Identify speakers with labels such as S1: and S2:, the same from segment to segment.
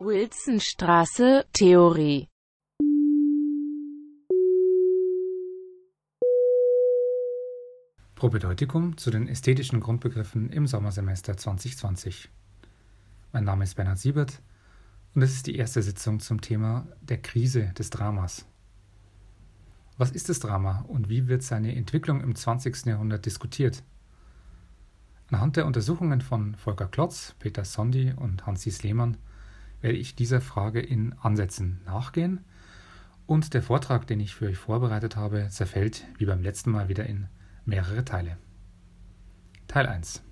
S1: Wilsonstraße, Theorie
S2: Propedeutikum zu den ästhetischen Grundbegriffen im Sommersemester 2020. Mein Name ist Bernhard Siebert und es ist die erste Sitzung zum Thema der Krise des Dramas. Was ist das Drama und wie wird seine Entwicklung im 20. Jahrhundert diskutiert? Anhand der Untersuchungen von Volker Klotz, Peter Sondi und Hansis Lehmann werde ich dieser Frage in Ansätzen nachgehen und der Vortrag, den ich für euch vorbereitet habe, zerfällt wie beim letzten Mal wieder in mehrere Teile. Teil 1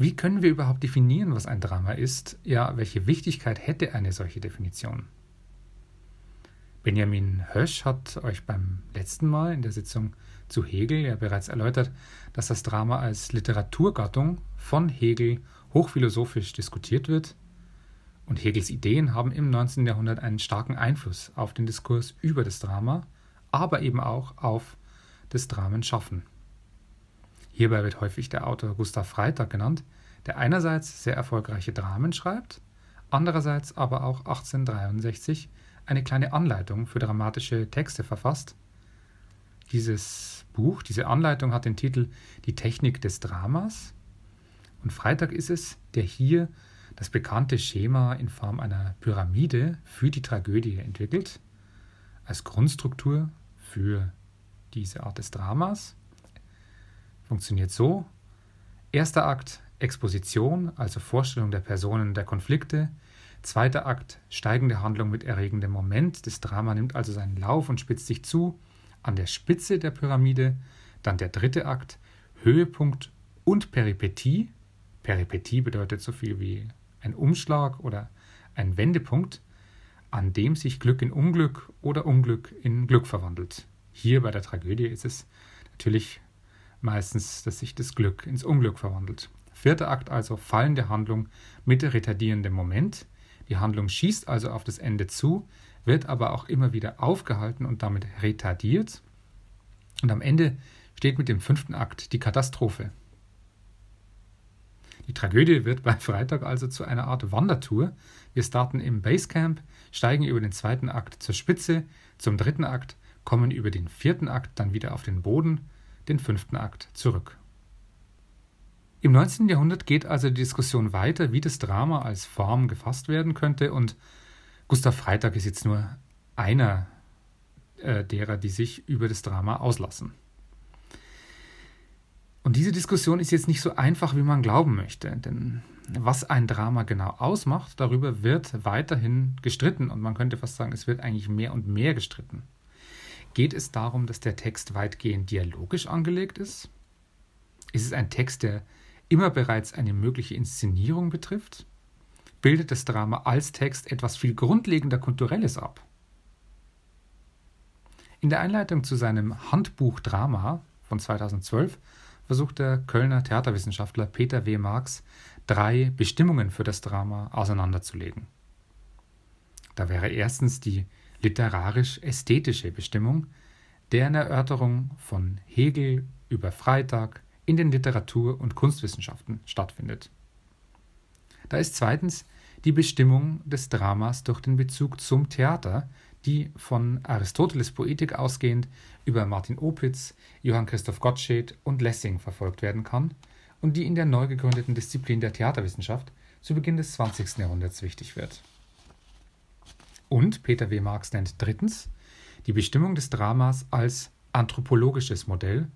S2: Wie können wir überhaupt definieren, was ein Drama ist? Ja, welche Wichtigkeit hätte eine solche Definition? Benjamin Hösch hat euch beim letzten Mal in der Sitzung zu Hegel ja bereits erläutert, dass das Drama als Literaturgattung von Hegel hochphilosophisch diskutiert wird. Und Hegels Ideen haben im 19. Jahrhundert einen starken Einfluss auf den Diskurs über das Drama, aber eben auch auf das Dramenschaffen. Hierbei wird häufig der Autor Gustav Freitag genannt, der einerseits sehr erfolgreiche Dramen schreibt, andererseits aber auch 1863 eine kleine Anleitung für dramatische Texte verfasst. Dieses Buch, diese Anleitung hat den Titel Die Technik des Dramas. Und Freitag ist es, der hier das bekannte Schema in Form einer Pyramide für die Tragödie entwickelt, als Grundstruktur für diese Art des Dramas funktioniert so. Erster Akt Exposition, also Vorstellung der Personen der Konflikte. Zweiter Akt steigende Handlung mit erregendem Moment. Das Drama nimmt also seinen Lauf und spitzt sich zu. An der Spitze der Pyramide. Dann der dritte Akt Höhepunkt und Peripetie. Peripetie bedeutet so viel wie ein Umschlag oder ein Wendepunkt, an dem sich Glück in Unglück oder Unglück in Glück verwandelt. Hier bei der Tragödie ist es natürlich meistens, dass sich das Glück ins Unglück verwandelt. Vierter Akt also fallende Handlung mit retardierendem Moment. Die Handlung schießt also auf das Ende zu, wird aber auch immer wieder aufgehalten und damit retardiert. Und am Ende steht mit dem fünften Akt die Katastrophe. Die Tragödie wird bei Freitag also zu einer Art Wandertour. Wir starten im Basecamp, steigen über den zweiten Akt zur Spitze, zum dritten Akt, kommen über den vierten Akt dann wieder auf den Boden, den fünften Akt zurück. Im 19. Jahrhundert geht also die Diskussion weiter, wie das Drama als Form gefasst werden könnte, und Gustav Freitag ist jetzt nur einer äh, derer, die sich über das Drama auslassen. Und diese Diskussion ist jetzt nicht so einfach, wie man glauben möchte, denn was ein Drama genau ausmacht, darüber wird weiterhin gestritten und man könnte fast sagen, es wird eigentlich mehr und mehr gestritten. Geht es darum, dass der Text weitgehend dialogisch angelegt ist? Ist es ein Text, der immer bereits eine mögliche Inszenierung betrifft? Bildet das Drama als Text etwas viel grundlegender Kulturelles ab? In der Einleitung zu seinem Handbuch Drama von 2012 versucht der Kölner Theaterwissenschaftler Peter W. Marx drei Bestimmungen für das Drama auseinanderzulegen. Da wäre erstens die literarisch-ästhetische Bestimmung, deren Erörterung von Hegel über Freitag in den Literatur- und Kunstwissenschaften stattfindet. Da ist zweitens die Bestimmung des Dramas durch den Bezug zum Theater, die von Aristoteles Poetik ausgehend über Martin Opitz, Johann Christoph Gottsched und Lessing verfolgt werden kann und die in der neu gegründeten Disziplin der Theaterwissenschaft zu Beginn des 20. Jahrhunderts wichtig wird. Und Peter W. Marx nennt drittens die Bestimmung des Dramas als anthropologisches Modell,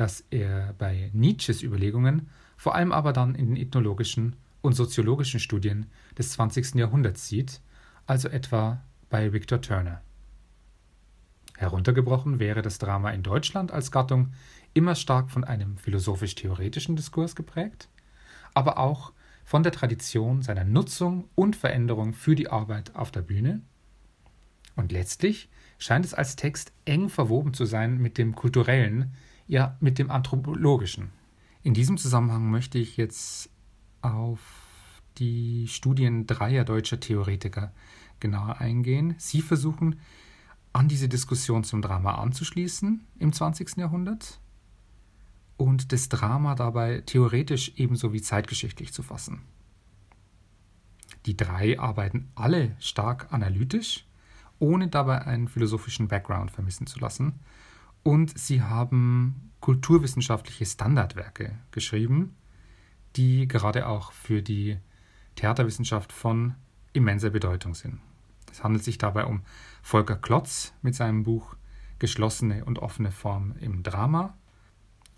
S2: das er bei Nietzsches Überlegungen, vor allem aber dann in den ethnologischen und soziologischen Studien des 20. Jahrhunderts sieht, also etwa bei Victor Turner. Heruntergebrochen wäre das Drama in Deutschland als Gattung immer stark von einem philosophisch-theoretischen Diskurs geprägt, aber auch von der Tradition seiner Nutzung und Veränderung für die Arbeit auf der Bühne. Und letztlich scheint es als Text eng verwoben zu sein mit dem kulturellen, ja mit dem anthropologischen. In diesem Zusammenhang möchte ich jetzt auf die Studien dreier deutscher Theoretiker genauer eingehen. Sie versuchen, an diese Diskussion zum Drama anzuschließen im 20. Jahrhundert und das Drama dabei theoretisch ebenso wie zeitgeschichtlich zu fassen. Die drei arbeiten alle stark analytisch, ohne dabei einen philosophischen Background vermissen zu lassen. Und sie haben kulturwissenschaftliche Standardwerke geschrieben, die gerade auch für die Theaterwissenschaft von immenser Bedeutung sind. Es handelt sich dabei um Volker Klotz mit seinem Buch Geschlossene und offene Form im Drama,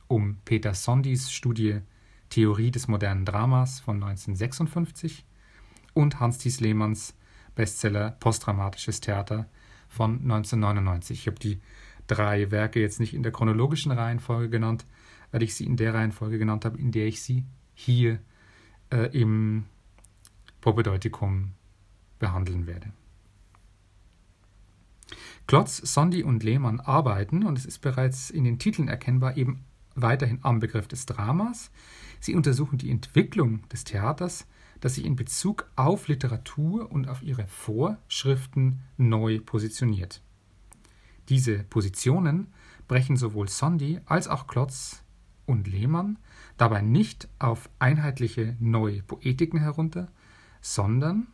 S2: um Peter Sondis Studie Theorie des modernen Dramas von 1956 und Hans-Thies Lehmanns Bestseller Postdramatisches Theater von 1999. Ich habe die drei Werke jetzt nicht in der chronologischen Reihenfolge genannt, weil ich sie in der Reihenfolge genannt habe, in der ich sie hier äh, im Propedeutikum behandeln werde. Klotz, Sondi und Lehmann arbeiten, und es ist bereits in den Titeln erkennbar, eben weiterhin am Begriff des Dramas. Sie untersuchen die Entwicklung des Theaters, das sich in Bezug auf Literatur und auf ihre Vorschriften neu positioniert. Diese Positionen brechen sowohl Sondi als auch Klotz und Lehmann dabei nicht auf einheitliche neue Poetiken herunter, sondern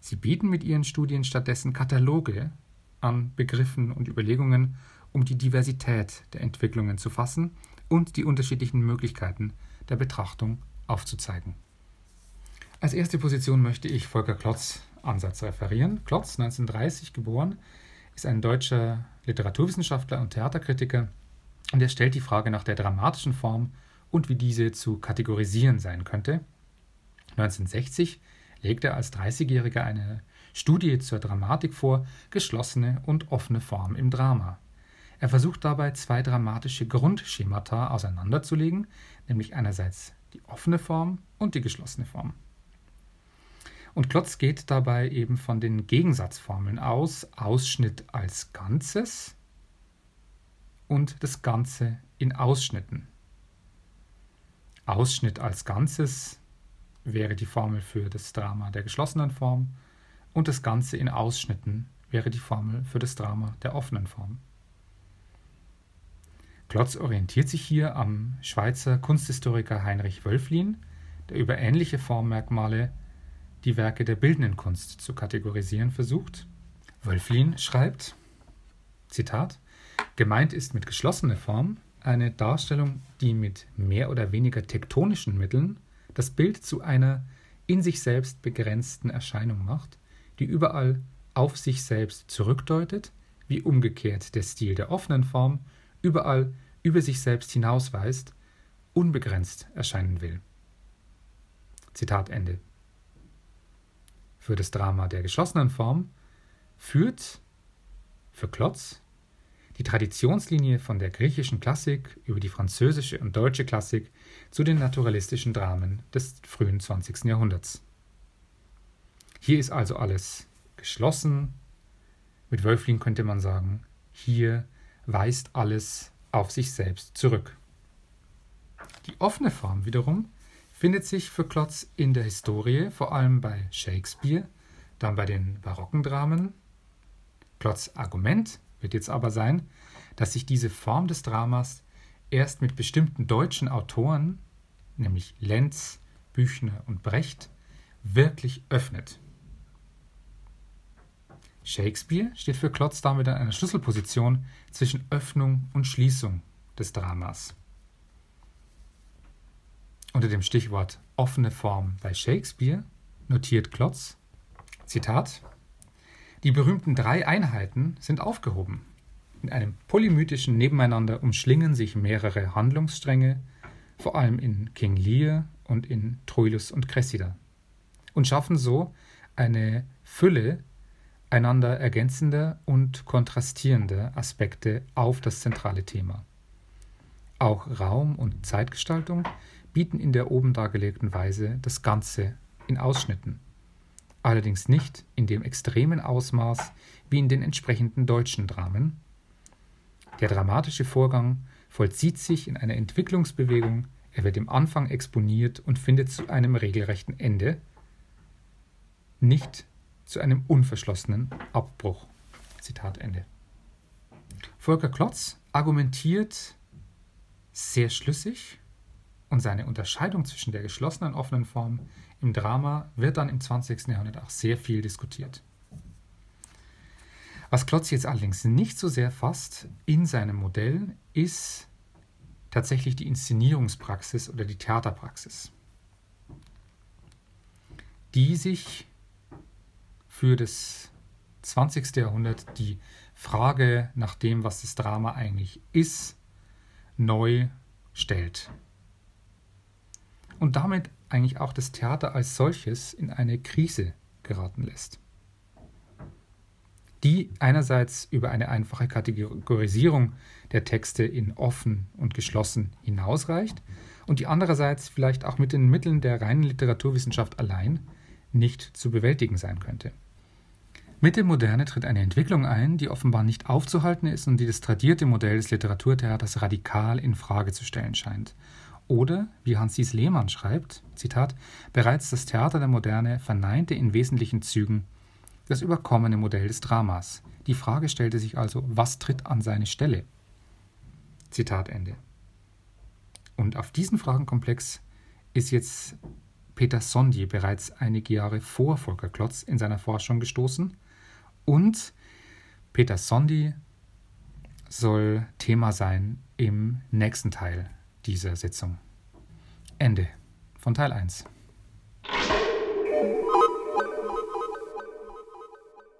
S2: sie bieten mit ihren Studien stattdessen Kataloge an Begriffen und Überlegungen, um die Diversität der Entwicklungen zu fassen und die unterschiedlichen Möglichkeiten der Betrachtung aufzuzeigen. Als erste Position möchte ich Volker Klotz Ansatz referieren. Klotz, 1930 geboren, ist ein deutscher Literaturwissenschaftler und Theaterkritiker und er stellt die Frage nach der dramatischen Form und wie diese zu kategorisieren sein könnte. 1960 legt er als 30-Jähriger eine Studie zur Dramatik vor, geschlossene und offene Form im Drama. Er versucht dabei zwei dramatische Grundschemata auseinanderzulegen, nämlich einerseits die offene Form und die geschlossene Form. Und Klotz geht dabei eben von den Gegensatzformeln aus, Ausschnitt als Ganzes und das Ganze in Ausschnitten. Ausschnitt als Ganzes wäre die Formel für das Drama der geschlossenen Form und das Ganze in Ausschnitten wäre die Formel für das Drama der offenen Form. Klotz orientiert sich hier am Schweizer Kunsthistoriker Heinrich Wölflin, der über ähnliche Formmerkmale die Werke der bildenden Kunst zu kategorisieren versucht. Wölflin schreibt, Zitat, gemeint ist mit geschlossener Form eine Darstellung, die mit mehr oder weniger tektonischen Mitteln das Bild zu einer in sich selbst begrenzten Erscheinung macht, die überall auf sich selbst zurückdeutet, wie umgekehrt der Stil der offenen Form überall über sich selbst hinausweist, unbegrenzt erscheinen will. Zitat Ende. Für das Drama der geschlossenen Form führt für Klotz die Traditionslinie von der griechischen Klassik über die französische und deutsche Klassik zu den naturalistischen Dramen des frühen 20. Jahrhunderts. Hier ist also alles geschlossen. Mit Wölflin könnte man sagen, hier weist alles auf sich selbst zurück. Die offene Form wiederum findet sich für Klotz in der Historie, vor allem bei Shakespeare, dann bei den barocken Dramen. Klotz Argument wird jetzt aber sein, dass sich diese Form des Dramas erst mit bestimmten deutschen Autoren, nämlich Lenz, Büchner und Brecht, wirklich öffnet. Shakespeare steht für Klotz damit an einer Schlüsselposition zwischen Öffnung und Schließung des Dramas. Unter dem Stichwort offene Form bei Shakespeare notiert Klotz, Zitat, die berühmten drei Einheiten sind aufgehoben. In einem polymythischen Nebeneinander umschlingen sich mehrere Handlungsstränge, vor allem in King Lear und in Troilus und Cressida, und schaffen so eine Fülle einander ergänzende und kontrastierende Aspekte auf das zentrale Thema. Auch Raum- und Zeitgestaltung bieten in der oben dargelegten Weise das Ganze in Ausschnitten, allerdings nicht in dem extremen Ausmaß wie in den entsprechenden deutschen Dramen. Der dramatische Vorgang vollzieht sich in einer Entwicklungsbewegung, er wird im Anfang exponiert und findet zu einem regelrechten Ende, nicht zu einem unverschlossenen Abbruch. Zitat Ende. Volker Klotz argumentiert sehr schlüssig und seine Unterscheidung zwischen der geschlossenen und offenen Form im Drama wird dann im 20. Jahrhundert auch sehr viel diskutiert. Was Klotz jetzt allerdings nicht so sehr fasst in seinem Modell, ist tatsächlich die Inszenierungspraxis oder die Theaterpraxis, die sich für das 20. Jahrhundert die Frage nach dem, was das Drama eigentlich ist, neu stellt. Und damit eigentlich auch das Theater als solches in eine Krise geraten lässt die einerseits über eine einfache Kategorisierung der Texte in offen und geschlossen hinausreicht und die andererseits vielleicht auch mit den Mitteln der reinen Literaturwissenschaft allein nicht zu bewältigen sein könnte. Mit der Moderne tritt eine Entwicklung ein, die offenbar nicht aufzuhalten ist und die das tradierte Modell des Literaturtheaters radikal in Frage zu stellen scheint. Oder, wie Hans-Sies Lehmann schreibt, Zitat, bereits das Theater der Moderne verneinte in wesentlichen Zügen das überkommene Modell des Dramas. Die Frage stellte sich also, was tritt an seine Stelle? Zitat Ende. Und auf diesen Fragenkomplex ist jetzt Peter Sondier bereits einige Jahre vor Volker Klotz in seiner Forschung gestoßen und Peter Sondi soll Thema sein im nächsten Teil dieser Sitzung. Ende von Teil 1.